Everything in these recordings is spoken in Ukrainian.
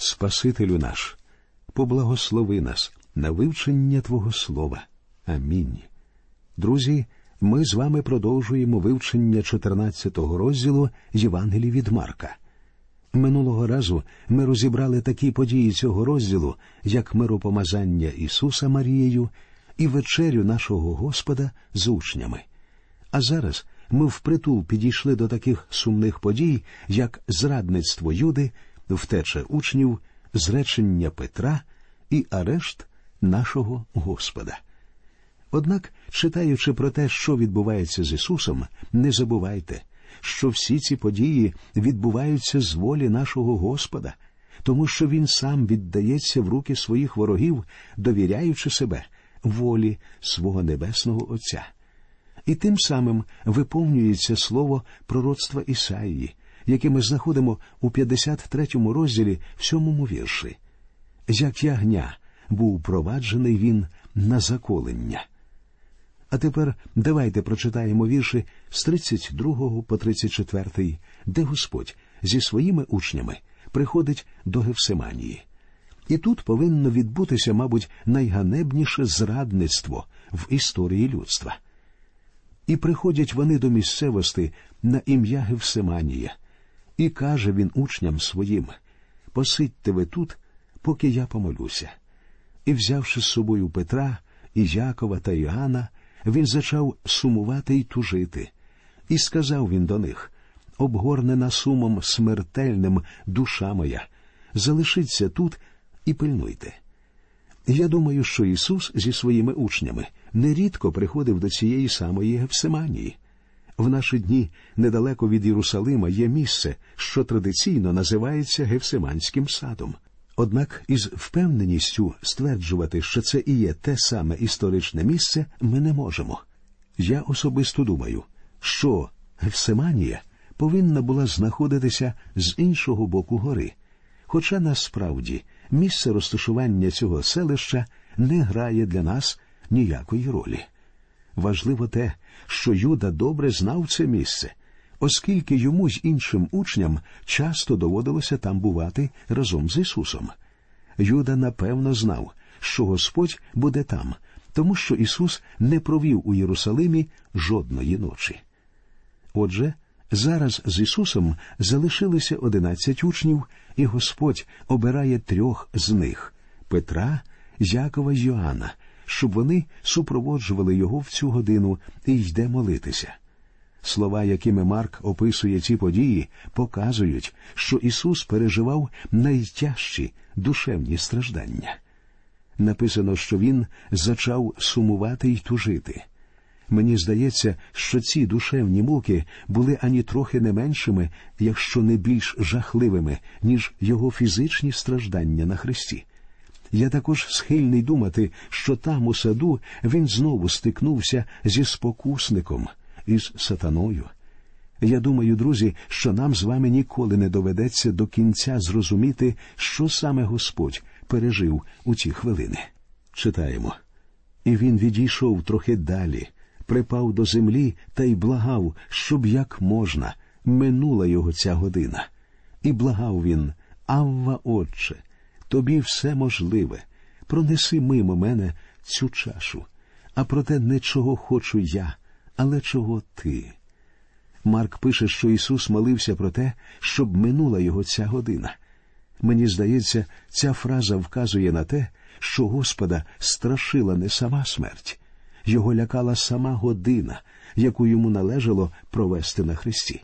Спасителю наш, поблагослови нас на вивчення Твого Слова. Амінь. Друзі, ми з вами продовжуємо вивчення 14-го розділу Євангелії від Марка. Минулого разу ми розібрали такі події цього розділу, як миропомазання Ісуса Марією і вечерю нашого Господа з учнями. А зараз ми впритул підійшли до таких сумних подій, як зрадництво Юди, втеча учнів, зречення Петра і арешт нашого Господа. Однак, читаючи про те, що відбувається з Ісусом, не забувайте, що всі ці події відбуваються з волі нашого Господа, тому що Він сам віддається в руки своїх ворогів, довіряючи себе волі свого Небесного Отця. І тим самим виповнюється слово пророцтва Ісаїї, яке ми знаходимо у 53-му розділі в сьомому вірші. Як ягня був проваджений він на заколення. А тепер давайте прочитаємо вірші з 32 по 34, де Господь зі своїми учнями приходить до Гевсиманії. І тут повинно відбутися, мабуть, найганебніше зрадництво в історії людства. І приходять вони до місцевості на ім'я Гевсиманія, і каже він учням своїм Посидьте ви тут, поки я помолюся. І, взявши з собою Петра, і Якова та Іоанна, він зачав сумувати й тужити. І сказав він до них обгорнена сумом смертельним душа моя, залишіться тут і пильнуйте. Я думаю, що Ісус зі своїми учнями нерідко приходив до цієї самої Гефсиманії. В наші дні недалеко від Єрусалима є місце, що традиційно називається Гефсиманським садом. Однак із впевненістю стверджувати, що це і є те саме історичне місце, ми не можемо. Я особисто думаю, що Гефсиманія повинна була знаходитися з іншого боку гори, хоча насправді місце розташування цього селища не грає для нас ніякої ролі. Важливо те, що Юда добре знав це місце, оскільки йому й іншим учням часто доводилося там бувати разом з Ісусом. Юда напевно знав, що Господь буде там, тому що Ісус не провів у Єрусалимі жодної ночі. Отже, зараз з Ісусом залишилися одинадцять учнів, і Господь обирає трьох з них Петра, Якова й Йоанна, щоб вони супроводжували його в цю годину і йде молитися. Слова, якими Марк описує ці події, показують, що Ісус переживав найтяжчі душевні страждання. Написано, що Він зачав сумувати й тужити. Мені здається, що ці душевні муки були ані трохи не меншими, якщо не більш жахливими, ніж його фізичні страждання на Христі. Я також схильний думати, що там у саду він знову стикнувся зі спокусником, із сатаною. Я думаю, друзі, що нам з вами ніколи не доведеться до кінця зрозуміти, що саме Господь пережив у ті хвилини. Читаємо. І він відійшов трохи далі, припав до землі та й благав, щоб як можна минула його ця година. І благав він, Авва, Отче, тобі все можливе, пронеси мимо мене цю чашу, а проте не чого хочу я, але чого ти. Марк пише, що Ісус молився про те, щоб минула його ця година. Мені здається, ця фраза вказує на те, що Господа страшила не сама смерть, його лякала сама година, яку йому належало провести на Христі.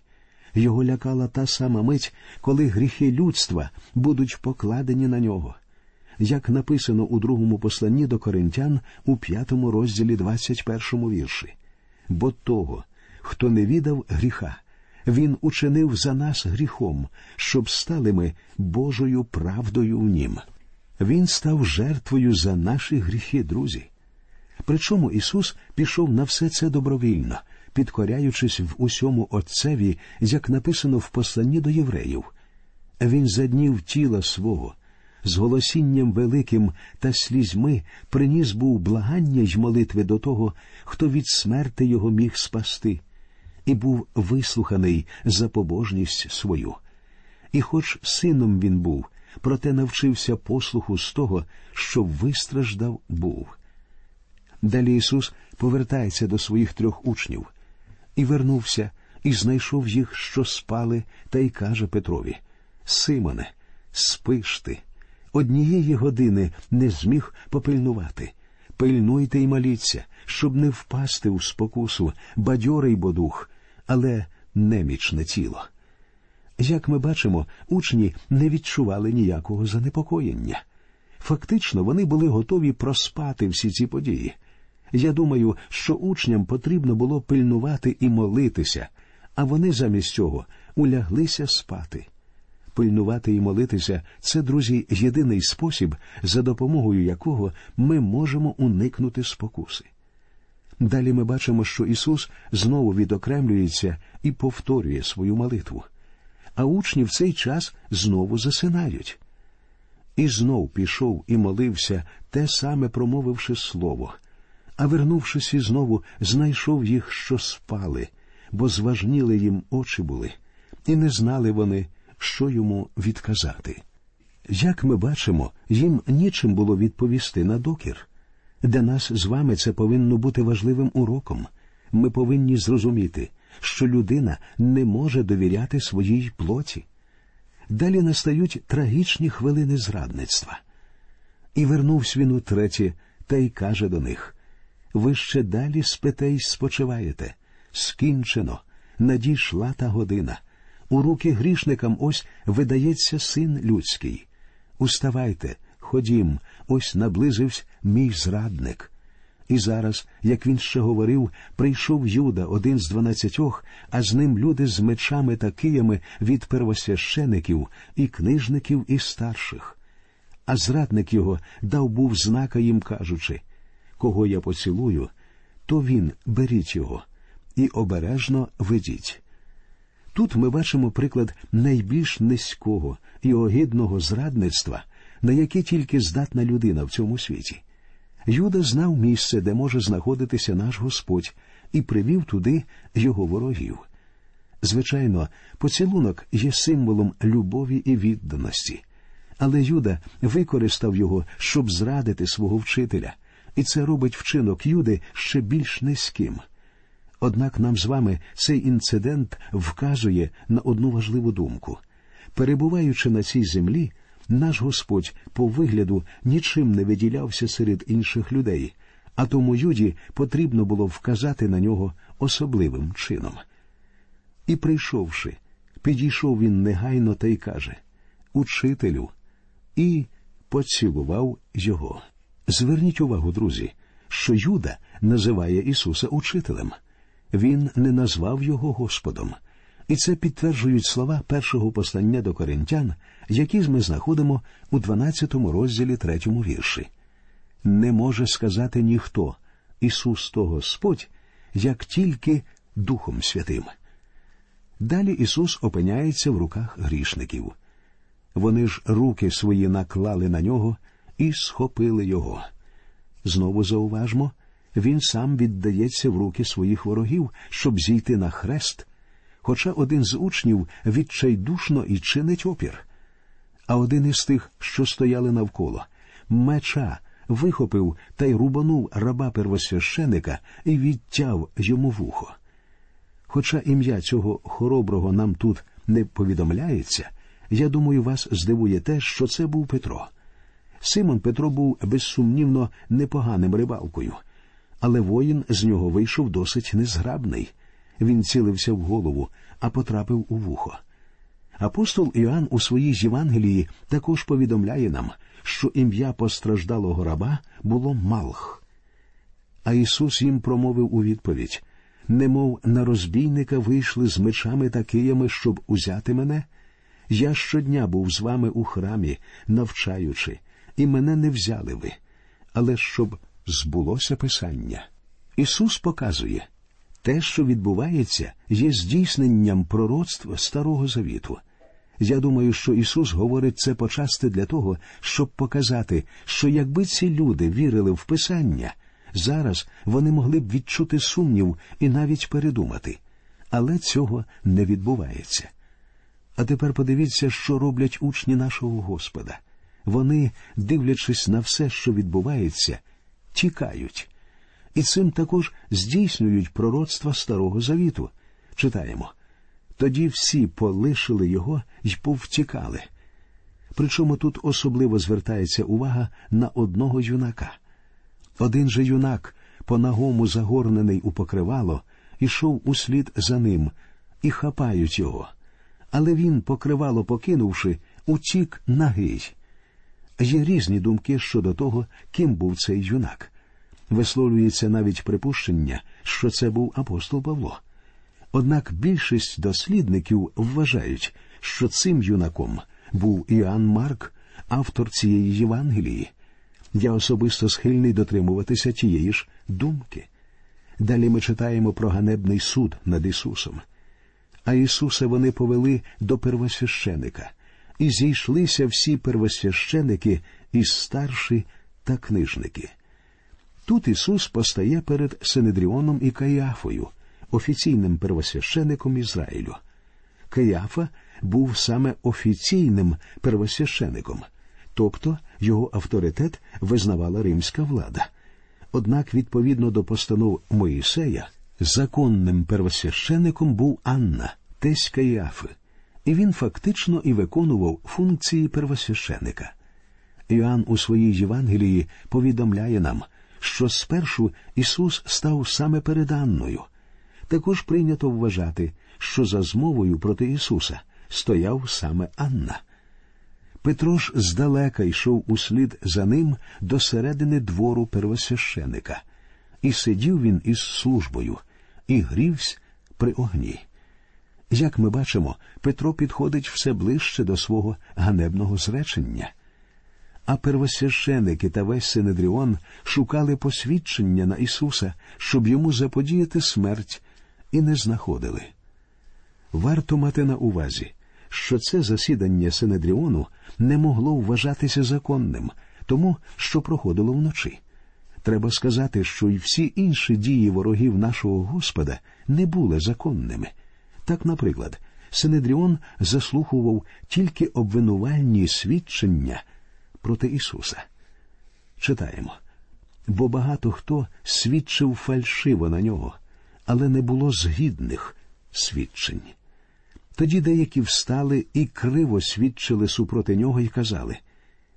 Його лякала та сама мить, коли гріхи людства будуть покладені на нього. Як написано у другому посланні до коринтян у п'ятому розділі 21 вірші. Бо того, хто не віддав гріха, він учинив за нас гріхом, щоб стали ми Божою правдою в нім. Він став жертвою за наші гріхи, друзі. Причому Ісус пішов на все це добровільно, підкоряючись в усьому Отцеві, як написано в посланні до євреїв. Він заднів тіла свого, з голосінням великим та слізьми приніс був благання й молитви до того, хто від смерти його міг спасти, і був вислуханий за побожність свою. І хоч сином він був, проте навчився послуху з того, що вистраждав був. Далі Ісус повертається до своїх трьох учнів і вернувся, і знайшов їх, що спали, та й каже Петрові Симоне, спиш ти. Однієї години не зміг попильнувати. Пильнуйте й моліться, щоб не впасти у спокусу, бадьорий бо дух, але немічне тіло. Як ми бачимо, учні не відчували ніякого занепокоєння. Фактично, вони були готові проспати всі ці події. Я думаю, що учням потрібно було пильнувати і молитися, а вони замість цього уляглися спати. Пильнувати і молитися це, друзі, єдиний спосіб, за допомогою якого ми можемо уникнути спокуси. Далі ми бачимо, що Ісус знову відокремлюється і повторює свою молитву, а учні в цей час знову засинають. І знов пішов і молився, те саме промовивши слово, а вернувшись і знову, знайшов їх, що спали, бо зважніли їм очі були, і не знали вони, що йому відказати. Як ми бачимо, їм нічим було відповісти на докір. Для нас з вами це повинно бути важливим уроком. Ми повинні зрозуміти, що людина не може довіряти своїй плоті. Далі настають трагічні хвилини зрадництва. І вернувся він утретє та й каже до них ви ще далі спите й спочиваєте. Скінчено, надійшла та година. У руки грішникам ось видається син людський. Уставайте, ходім, ось наблизився мій зрадник. І зараз, як він ще говорив, прийшов Юда, один з дванадцятьох, а з ним люди з мечами та киями від первосвящеників і книжників і старших. А зрадник його дав був знака їм, кажучи кого я поцілую, то він беріть його і обережно ведіть. Тут ми бачимо приклад найбільш низького і огидного зрадництва, на яке тільки здатна людина в цьому світі. Юда знав місце, де може знаходитися наш Господь, і привів туди його ворогів. Звичайно, поцілунок є символом любові і відданості, але Юда використав його, щоб зрадити свого вчителя, і це робить вчинок Юди ще більш низьким. Однак нам з вами цей інцидент вказує на одну важливу думку. Перебуваючи на цій землі, наш Господь по вигляду нічим не виділявся серед інших людей, а тому Юді потрібно було вказати на нього особливим чином. І, прийшовши, підійшов він негайно та й каже Учителю, і поцілував його. Зверніть увагу, друзі, що Юда називає Ісуса учителем. Він не назвав його Господом. І це підтверджують слова першого послання до коринтян, які ми знаходимо у 12 розділі 3 вірші. Не може сказати ніхто Ісус то Господь, як тільки Духом Святим. Далі Ісус опиняється в руках грішників. Вони ж руки свої наклали на нього і схопили його. Знову зауважмо, він сам віддається в руки своїх ворогів, щоб зійти на хрест, хоча один з учнів відчайдушно і чинить опір. А один із тих, що стояли навколо, меча вихопив та й рубанув раба первосвященика і відтяв йому вухо. Хоча ім'я цього хороброго нам тут не повідомляється, я думаю, вас здивує те, що це був Петро. Симон Петро був безсумнівно непоганим рибалкою, але воїн з нього вийшов досить незграбний. Він цілився в голову, а потрапив у вухо. Апостол Іоанн у своїй Євангелії також повідомляє нам, що ім'я постраждалого раба було Малх. А Ісус їм промовив у відповідь немов на розбійника вийшли з мечами та киями, щоб узяти мене. Я щодня був з вами у храмі, навчаючи, і мене не взяли ви, але щоб збулося Писання. Ісус показує те, що відбувається, є здійсненням пророцтва Старого Завіту. Я думаю, що Ісус говорить це почасти для того, щоб показати, що якби ці люди вірили в Писання, зараз вони могли б відчути сумнів і навіть передумати. Але цього не відбувається. А тепер подивіться, що роблять учні нашого Господа. Вони, дивлячись на все, що відбувається, тікають. І цим також здійснюють пророцтва Старого Завіту. Читаємо тоді всі полишили його й повтікали. Причому тут особливо звертається увага на одного юнака. Один же юнак, по нагому загорнений у покривало, ішов услід за ним і хапають його. Але він, покривало покинувши, утік нагий. Є різні думки щодо того, ким був цей юнак. Висловлюється навіть припущення, що це був апостол Павло. Однак більшість дослідників вважають, що цим юнаком був Іоанн Марк, автор цієї Євангелії. Я особисто схильний дотримуватися тієї ж думки. Далі ми читаємо про ганебний суд над Ісусом. А Ісуса вони повели до первосвященика, і зійшлися всі первосвященики і старші та книжники. Тут Ісус постає перед Синедріоном і Каїафою, офіційним первосвящеником Ізраїлю. Каїафа був саме офіційним первосвящеником, тобто його авторитет визнавала римська влада. Однак, відповідно до постанов Моїсея, законним первосвящеником був Анна, тесть Каїафи, і він фактично і виконував функції первосвященика. Іоанн у своїй Євангелії повідомляє нам, що спершу Ісус став саме перед Анною. Також прийнято вважати, що за змовою проти Ісуса стояв саме Анна. Петро ж здалека йшов услід за ним до середини двору первосвященика, і сидів він із службою, і грівсь при огні. Як ми бачимо, Петро підходить все ближче до свого ганебного зречення. А первосвященики та весь Синедріон шукали посвідчення на Ісуса, щоб йому заподіяти смерть, і не знаходили. Варто мати на увазі, що це засідання Синедріону не могло вважатися законним, тому що проходило вночі. Треба сказати, що й всі інші дії ворогів нашого Господа не були законними. Так, наприклад, Синедріон заслухував тільки обвинувальні свідчення проти Ісуса. Читаємо бо багато хто свідчив фальшиво на нього, але не було згідних свідчень. Тоді деякі встали і криво свідчили супроти нього і казали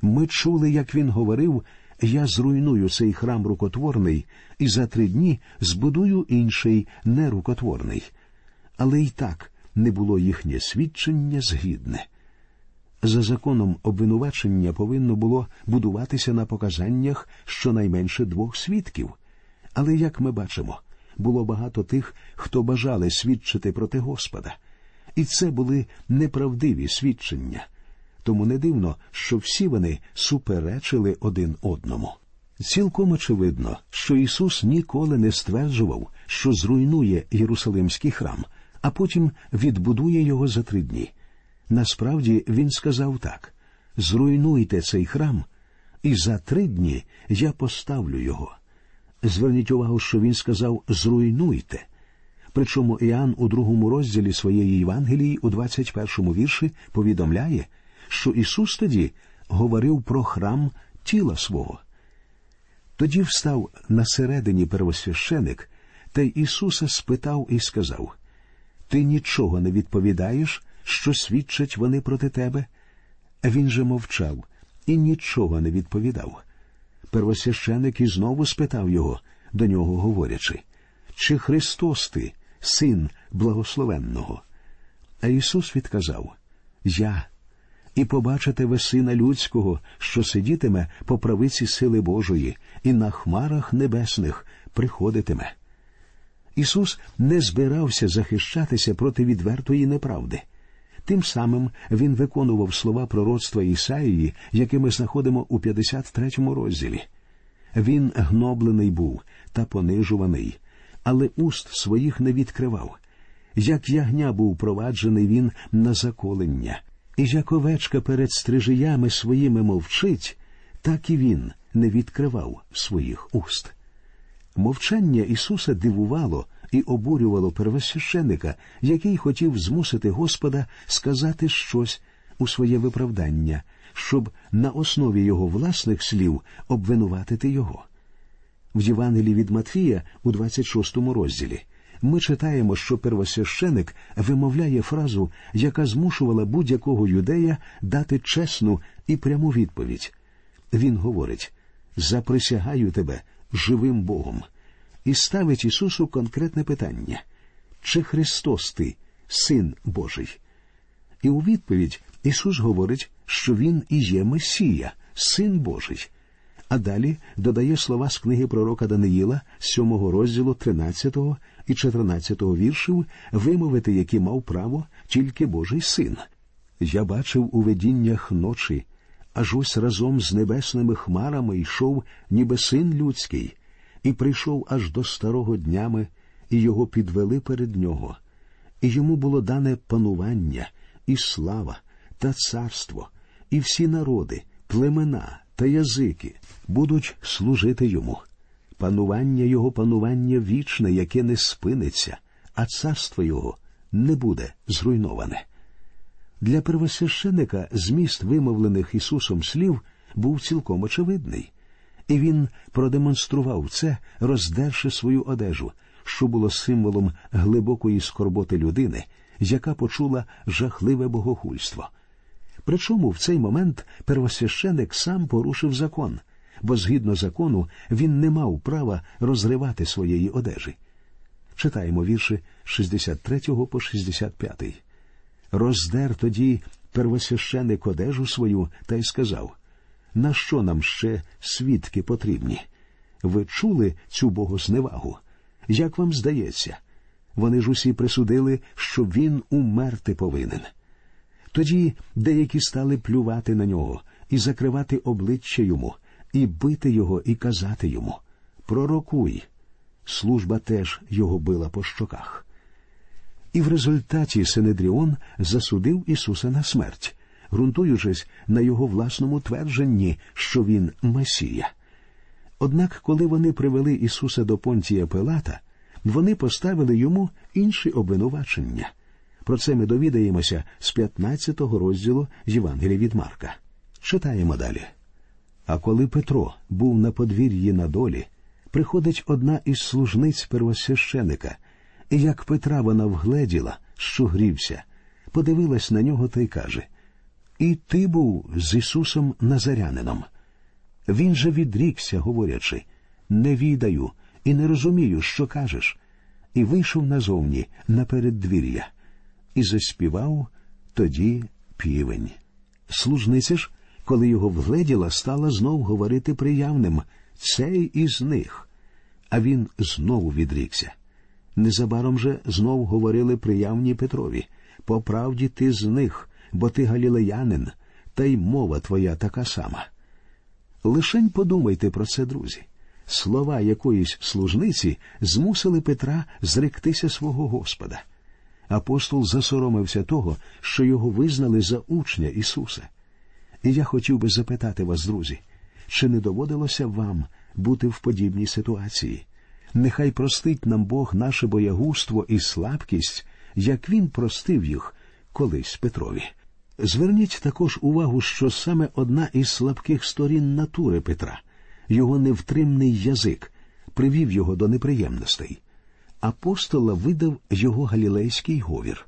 ми чули, як він говорив, я зруйную цей храм рукотворний і за три дні збудую інший нерукотворний. Але й так не було їхнє свідчення згідне. За законом обвинувачення повинно було будуватися на показаннях щонайменше двох свідків. Але, як ми бачимо, було багато тих, хто бажали свідчити проти Господа, і це були неправдиві свідчення. Тому не дивно, що всі вони суперечили один одному. Цілком очевидно, що Ісус ніколи не стверджував, що зруйнує Єрусалимський храм, а потім відбудує його за три дні. Насправді він сказав так зруйнуйте цей храм, і за три дні я поставлю його. Зверніть увагу, що він сказав зруйнуйте. Причому Іоанн у другому розділі своєї Євангелії, у 21-му вірші, повідомляє, що Ісус тоді говорив про храм тіла свого. Тоді встав на середині первосвященик, та й Ісуса спитав і сказав Ти нічого не відповідаєш, що свідчать вони проти тебе? Він же мовчав і нічого не відповідав. Первосвященик і знову спитав його, до нього говорячи, чи Христос ти, син благословенного? А Ісус відказав Я, і побачите ви сина людського, що сидітиме по правиці сили Божої, і на хмарах небесних приходитиме. Ісус не збирався захищатися проти відвертої неправди. Тим самим він виконував слова пророцтва Ісаїї, які ми знаходимо у 53-му розділі. Він гноблений був та понижуваний, але уст своїх не відкривав. Як ягня був проваджений він на заколення, і як овечка перед стрижиями своїми мовчить, так і він не відкривав своїх уст. Мовчання Ісуса дивувало і обурювало первосвященика, який хотів змусити Господа сказати щось у своє виправдання, щоб на основі його власних слів обвинуватити його. В Євангелії від Матфія у 26 розділі ми читаємо, що первосвященик вимовляє фразу, яка змушувала будь-якого юдея дати чесну і пряму відповідь. Він говорить Заприсягаю тебе живим Богом, і ставить Ісусу конкретне питання чи Христос ти, Син Божий? І у відповідь Ісус говорить, що Він і є Месія, Син Божий. А далі додає слова з книги пророка Даниїла, 7 розділу 13 і 14 віршів, вимовити, які мав право тільки Божий син. Я бачив у видіннях ночі, аж ось разом з небесними хмарами йшов, ніби син людський, і прийшов аж до старого днями, і його підвели перед нього, і йому було дане панування, і слава, та царство, і всі народи, племена та язики будуть служити йому. Панування його панування вічне, яке не спиниться, а царство його не буде зруйноване. Для первосвященика зміст вимовлених Ісусом слів був цілком очевидний, і він продемонстрував це, роздерши свою одежу, що було символом глибокої скорботи людини, яка почула жахливе богохульство. Причому в цей момент первосвященик сам порушив закон, бо згідно закону він не мав права розривати своєї одежі. Читаємо вірші 63 по 65. Роздер тоді первосвященик одежу свою та й сказав на що нам ще свідки потрібні? Ви чули цю богозневагу? Як вам здається? Вони ж усі присудили, що він умерти повинен. Тоді деякі стали плювати на нього і закривати обличчя йому, і бити його, і казати йому Пророкуй. Служба теж його била по щоках. І в результаті Сенедріон засудив Ісуса на смерть, ґрунтуючись на його власному твердженні, що він Месія. Однак, коли вони привели Ісуса до Понтія Пилата, вони поставили йому інші обвинувачення. Про це ми довідаємося з 15 го розділу Євангелія від Марка. Читаємо далі. А коли Петро був на подвір'ї на долі, приходить одна із служниць первосвященика, і як Петра вона вгледіла, що грівся, подивилась на нього та й каже І ти був з Ісусом Назарянином. Він же відрікся, говорячи не відаю і не розумію, що кажеш, і вийшов назовні на переддвір'я, і заспівав тоді півень. Служниця ж, коли його вгледіла, стала знов говорити приявним цей із них. А він знову відрікся. Незабаром же знов говорили приявні Петрові по правді ти з них, бо ти галілеянин, та й мова твоя така сама. Лишень подумайте про це, друзі. Слова якоїсь служниці змусили Петра зректися свого Господа. Апостол засоромився того, що його визнали за учня Ісуса. І я хотів би запитати вас, друзі, чи не доводилося вам бути в подібній ситуації? Нехай простить нам Бог наше боягузтво і слабкість, як Він простив їх колись Петрові. Зверніть також увагу, що саме одна із слабких сторін натури Петра, його невтримний язик, привів його до неприємностей. Апостола видав його галілейський говір.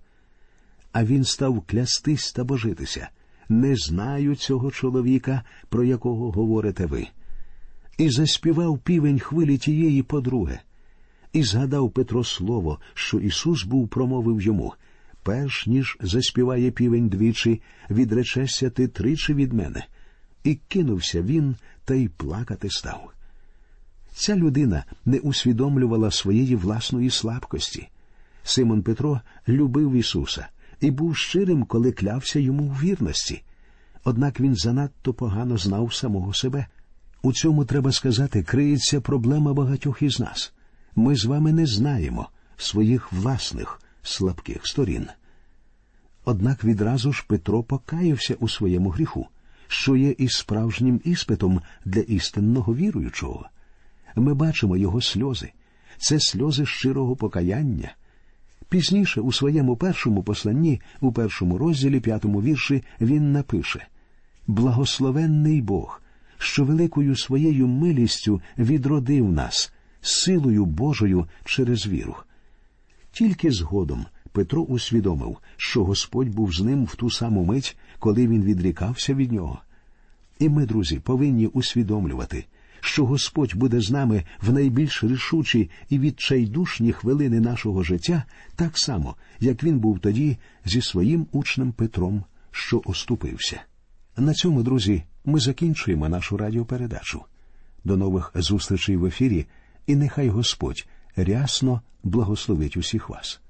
А він став клястись та божитися. Не знаю цього чоловіка, про якого говорите ви. І заспівав півень хвилі тієї подруги. І згадав Петро слово, що Ісус був промовив йому перш ніж заспіває півень двічі, відречешся ти тричі від мене. І кинувся він та й плакати став. Ця людина не усвідомлювала своєї власної слабкості. Симон Петро любив Ісуса і був щирим, коли клявся йому в вірності. Однак він занадто погано знав самого себе. У цьому треба сказати, криється проблема багатьох із нас. Ми з вами не знаємо своїх власних слабких сторін. Однак відразу ж Петро покаявся у своєму гріху, що є і справжнім іспитом для істинного віруючого. Ми бачимо його сльози, це сльози щирого покаяння. Пізніше, у своєму першому посланні, у першому розділі п'ятому вірші, він напише Благословенний Бог, що великою своєю милістю відродив нас, силою Божою через віру. Тільки згодом Петро усвідомив, що Господь був з ним в ту саму мить, коли він відрікався від нього. І ми, друзі, повинні усвідомлювати, що Господь буде з нами в найбільш рішучі і відчайдушні хвилини нашого життя, так само, як він був тоді зі своїм учнем Петром, що оступився. На цьому, друзі, ми закінчуємо нашу радіопередачу. До нових зустрічей в ефірі, і нехай Господь рясно благословить усіх вас.